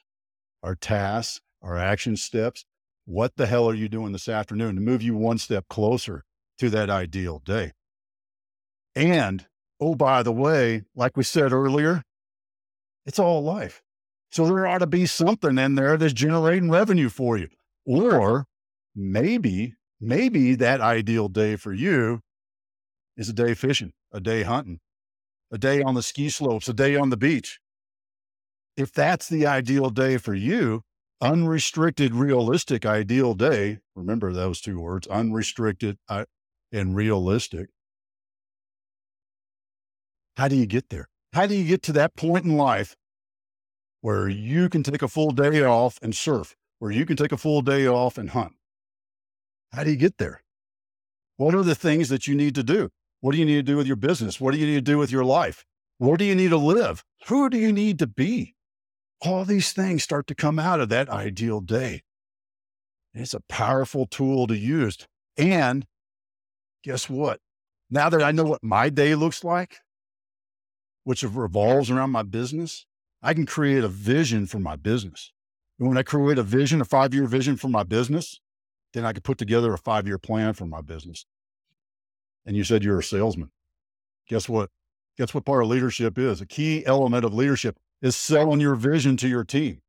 our tasks, our action steps. What the hell are you doing this afternoon to move you one step closer to that ideal day? And oh, by the way, like we said earlier, it's all life. So there ought to be something in there that's generating revenue for you. Or maybe, maybe that ideal day for you is a day fishing, a day hunting, a day on the ski slopes, a day on the beach. If that's the ideal day for you, unrestricted, realistic ideal day, remember those two words, unrestricted uh, and realistic. How do you get there? How do you get to that point in life where you can take a full day off and surf, where you can take a full day off and hunt? How do you get there? What are the things that you need to do? What do you need to do with your business? What do you need to do with your life? Where do you need to live? Who do you need to be? All these things start to come out of that ideal day. It's a powerful tool to use. And guess what? Now that I know what my day looks like, which revolves around my business, I can create a vision for my business. And when I create a vision, a five year vision for my business, then I can put together a five year plan for my business. And you said you're a salesman. Guess what? Guess what part of leadership is? A key element of leadership is selling your vision to your team.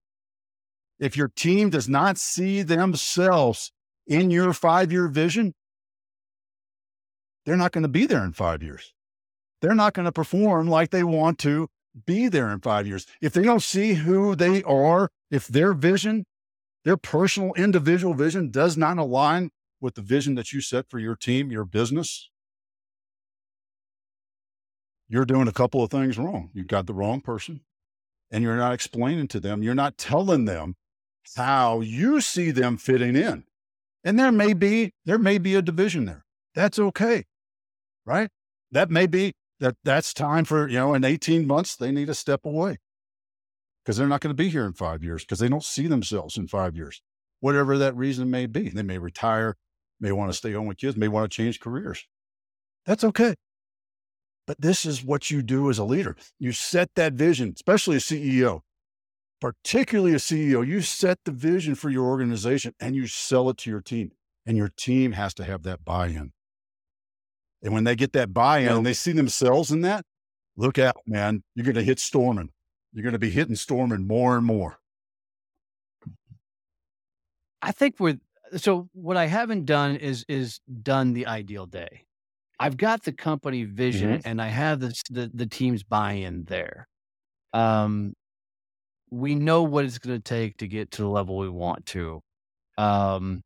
If your team does not see themselves in your five year vision, they're not going to be there in five years. They're not going to perform like they want to be there in five years. If they don't see who they are, if their vision, their personal individual vision does not align with the vision that you set for your team, your business, you're doing a couple of things wrong. You've got the wrong person and you're not explaining to them, you're not telling them how you see them fitting in. And there may be there may be a division there. That's okay. Right? That may be that that's time for, you know, in 18 months they need to step away. Because they're not going to be here in 5 years because they don't see themselves in 5 years. Whatever that reason may be. They may retire, may want to stay home with kids, may want to change careers. That's okay. But this is what you do as a leader. You set that vision, especially a CEO, particularly a CEO. You set the vision for your organization and you sell it to your team. And your team has to have that buy in. And when they get that buy in and they see themselves in that, look out, man. You're going to hit storming. You're going to be hitting storming more and more. I think we're so what I haven't done is is done the ideal day. I've got the company vision Mhm. and I have the the, the team's buy-in there. Um, we know what it's going to take to get to the level we want to. Um,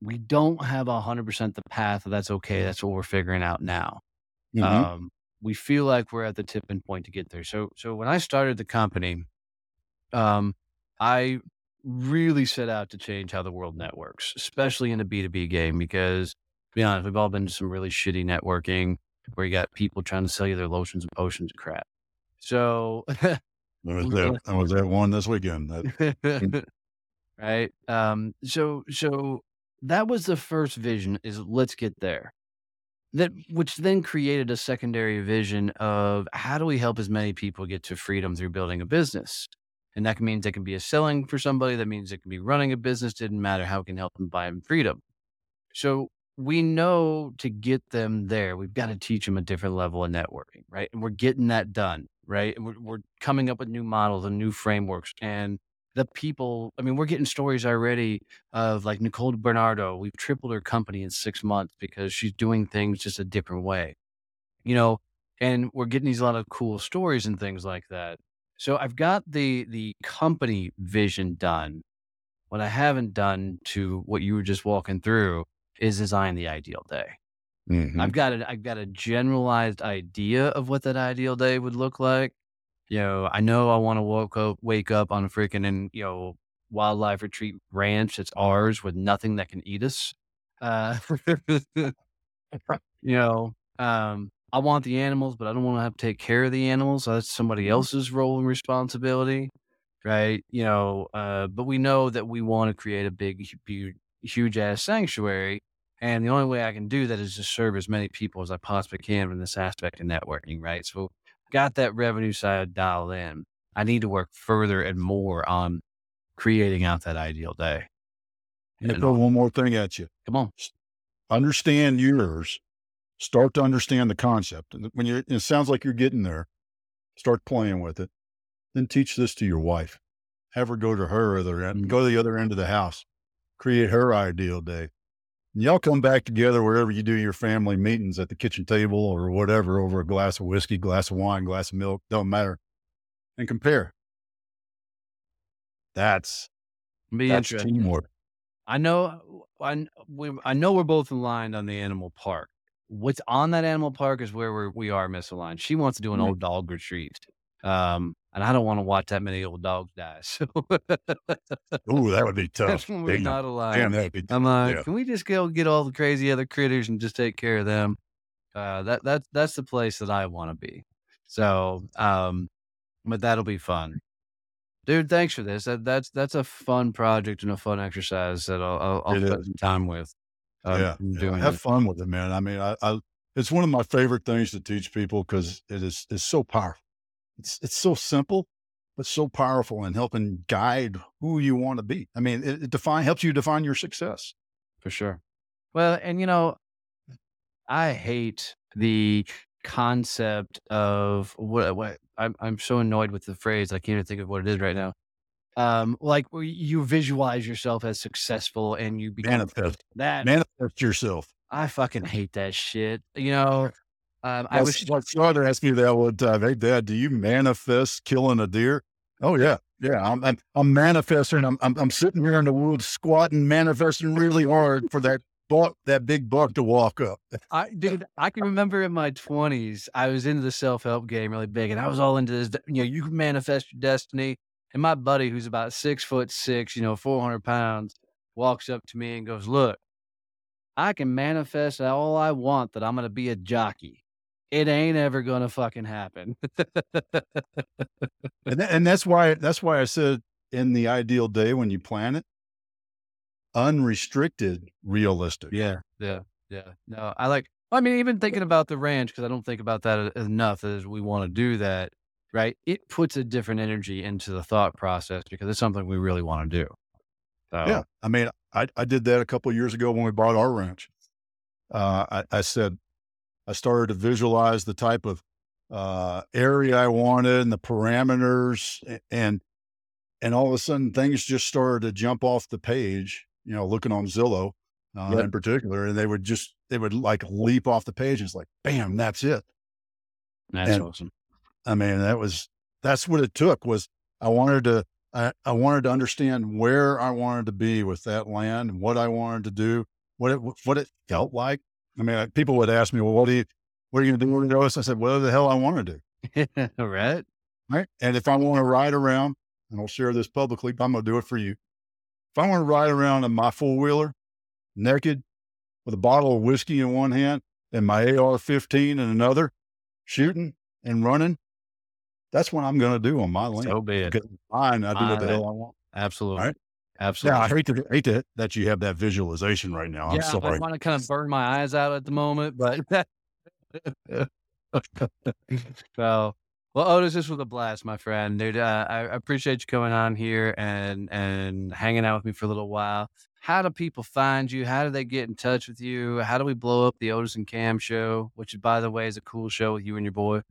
we don't have a hundred percent the path. That's okay. That's what we're figuring out now. Mhm. Um, we feel like we're at the tipping point to get there. So, so when I started the company, um, I really set out to change how the world networks, especially in the B two B game, because to be honest, we've all been to some really shitty networking where you got people trying to sell you their lotions and potions and crap. So, There was there was that one this weekend. That, right? Um, so so that was the first vision is let's get there. That which then created a secondary vision of how do we help as many people get to freedom through building a business? And that means it can be a selling for somebody. That means it can be running a business. Didn't matter how it can help them buy them freedom. So we know to get them there, we've got to teach them a different level of networking, right? And we're getting that done, right? And we're, we're coming up with new models and new frameworks. And the people, I mean, we're getting stories already of like Nicole Bernardo. We've tripled her company in six months because she's doing things just a different way, you know. And we're getting these a lot of cool stories and things like that. So I've got the the company vision done. What I haven't done to what you were just walking through is design the ideal day. Mhm. I've got a, I've got a generalized idea of what that ideal day would look like. You know, I know I want to wake up, wake up on a freaking, and you know, wildlife retreat ranch. It's ours with nothing that can eat us. Uh, you know, um, I want the animals, but I don't want to have to take care of the animals. So that's somebody else's role and responsibility, right? You know, uh, but we know that we want to create a big, huge, huge ass sanctuary. And the only way I can do that is to serve as many people as I possibly can in this aspect of networking, right? So, got that revenue side dialed in. I need to work further and more on creating out that ideal day. And- throw one more thing at you. Come on. Understand yours. Start to understand the concept. And when you, it sounds like you're getting there, start playing with it. Then teach this to your wife. have her go to her other end, mm-hmm. go to the other end of the house, create her ideal day. And y'all come back together wherever you do your family meetings at the kitchen table or whatever over a glass of whiskey, glass of wine, glass of milk, don't matter, and compare. That's Be that's interesting. teamwork. I know, I, we, I know we're both aligned on the animal park. What's on that animal park is where we're, we are misaligned. She wants to do an old dog retreat. Um, and I don't want to watch that many old dogs die. So Ooh, that would be tough. that's when we're not aligned. damn, that'd be tough. I'm like, yeah. can we just go get all the crazy other critters and just take care of them? Uh, that that that's the place that I want to be. So, um, but that'll be fun, dude. Thanks for this. That that's that's a fun project and a fun exercise that I'll I'll, I'll spend some time with. um, yeah, yeah. doing have it. fun with it, man. I mean, I, I it's one of my favorite things to teach people because it is it's so powerful. It's it's so simple, but so powerful in helping guide who you want to be. I mean, it, it define helps you define your success. for sure. Well, and you know, I hate the concept of what what I'm I'm so annoyed with the phrase. I can't even think of what it is right now. Um, like you visualize yourself as successful and you become Manifest, that. manifest yourself. I fucking hate that shit. You know, um, I wish my father asked me that one time. Hey, Dad, do you manifest killing a deer? Oh yeah, yeah. I'm I'm, I'm manifesting. I'm, I'm I'm sitting here in the woods, squatting, manifesting really hard for that buck, that big buck to walk up. I dude, I can remember in my twenties, I was into the self help game really big, and I was all into this. You know, you can manifest your destiny. And my buddy, who's about six foot six, you know, four hundred pounds, walks up to me and goes, "Look, I can manifest all I want that I'm going to be a jockey. It ain't ever going to fucking happen." and, tha- and that's why that's why I said in the ideal day when you plan it, unrestricted, realistic. Yeah, yeah, yeah. No, I like. I mean, even thinking about the ranch because I don't think about that enough. As we want to do that, right? It puts a different energy into the thought process because it's something we really want to do. So, Yeah, I mean, I I did that a couple of years ago when we bought our ranch. Uh, I, I said I started to visualize the type of uh, area I wanted and the parameters, and and all of a sudden things just started to jump off the page. You know, looking on Zillow uh, Yep. in particular, and they would just they would like leap off the page. It's like, bam, that's it. that's and- awesome. I mean, that was that's what it took was I wanted to I, I wanted to understand where I wanted to be with that land and what I wanted to do, what it what it felt like. I mean, people would ask me, "Well, what do you what are you going to do with those?" I said, "Whatever the hell I want to do." All right. Right. And if I want to ride around, and I'll share this publicly, but I'm going to do it for you. If I want to ride around in my four wheeler naked with a bottle of whiskey in one hand and my AR 15 in another, shooting and running, that's what I'm going to do on my land. So be it. Mine, I do what the hell I want. Absolutely. Right. Yeah, Absolutely. I hate to hate to, that you have that visualization right now. I'm yeah, I want to kind of burn my eyes out at the moment, but so well, Otis, this was a blast, my friend, dude. Uh, I I appreciate you coming on here and and hanging out with me for a little while. How do people find you? How do they get in touch with you? How do we blow up the Otis and Cam show, which, by the way, is a cool show with you and your boy?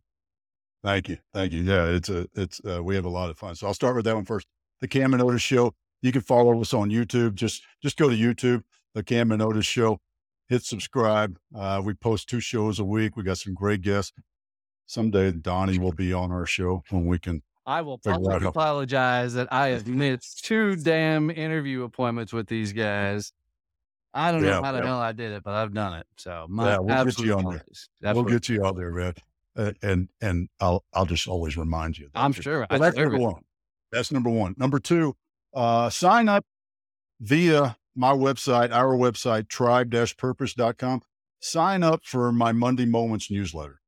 Thank you. Thank you. Yeah, it's a, it's, uh, we have a lot of fun. So I'll start with that one first. The Cam and Otis Show. You can follow us on YouTube. Just, just go to YouTube, the Cam and Otis Show, hit subscribe. Uh, we post two shows a week. We got some great guests. Someday Donnie will be on our show when we can. I will publicly apologize that I have missed two damn interview appointments with these guys. I don't Yeah, know how the yeah. hell I did it, but I've done it. So my Yeah, we'll get you on there. We'll get you out there, man. Uh, and, and I'll, I'll just always remind you. that. I'm sure. Well, that's number one. That's number one. Number two, uh, sign up via my website, our website, tribe-purpose.com. Sign up for my Monday Moments newsletter.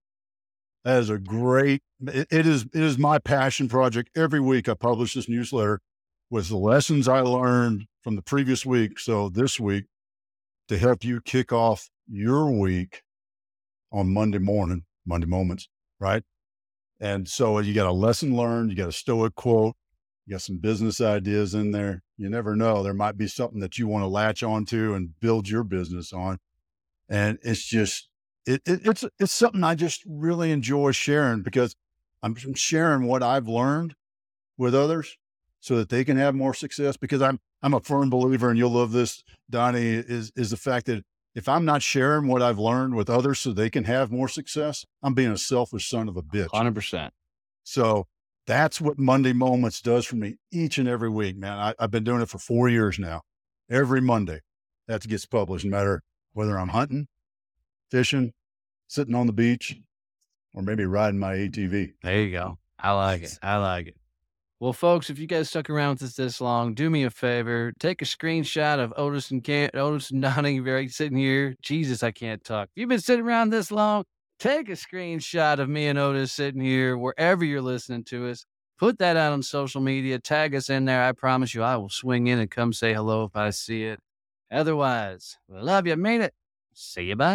That is a great, it, it is, it is my passion project. Every week I publish this newsletter with the lessons I learned from the previous week. So this week to help you kick off your week on Monday morning, Monday Moments, right? And so you got a lesson learned, you got a stoic quote, you got some business ideas in there. You never know. There might be something that you want to latch onto and build your business on. And it's just, it, it, it's, it's something I just really enjoy sharing because I'm, I'm sharing what I've learned with others so that they can have more success. Because I'm I'm a firm believer, and you'll love this, Donnie, is is the fact that if I'm not sharing what I've learned with others so they can have more success, I'm being a selfish son of a bitch. Hundred percent. So that's what Monday Moments does for me each and every week, man. I, have been doing it for four years now. Every Monday, that gets published, no matter whether I'm hunting, fishing, sitting on the beach, or maybe riding my ATV. There you go. I like it. I like it. Well, folks, if you guys stuck around with us this long, do me a favor. Take a screenshot of Otis and Can- Otis and Donnie very sitting here. Jesus, I can't talk. If you've been sitting around this long, take a screenshot of me and Otis sitting here wherever you're listening to us. Put that out on social media. Tag us in there. I promise you, I will swing in and come say hello if I see it. Otherwise, we love you. Made it. See you. Bye.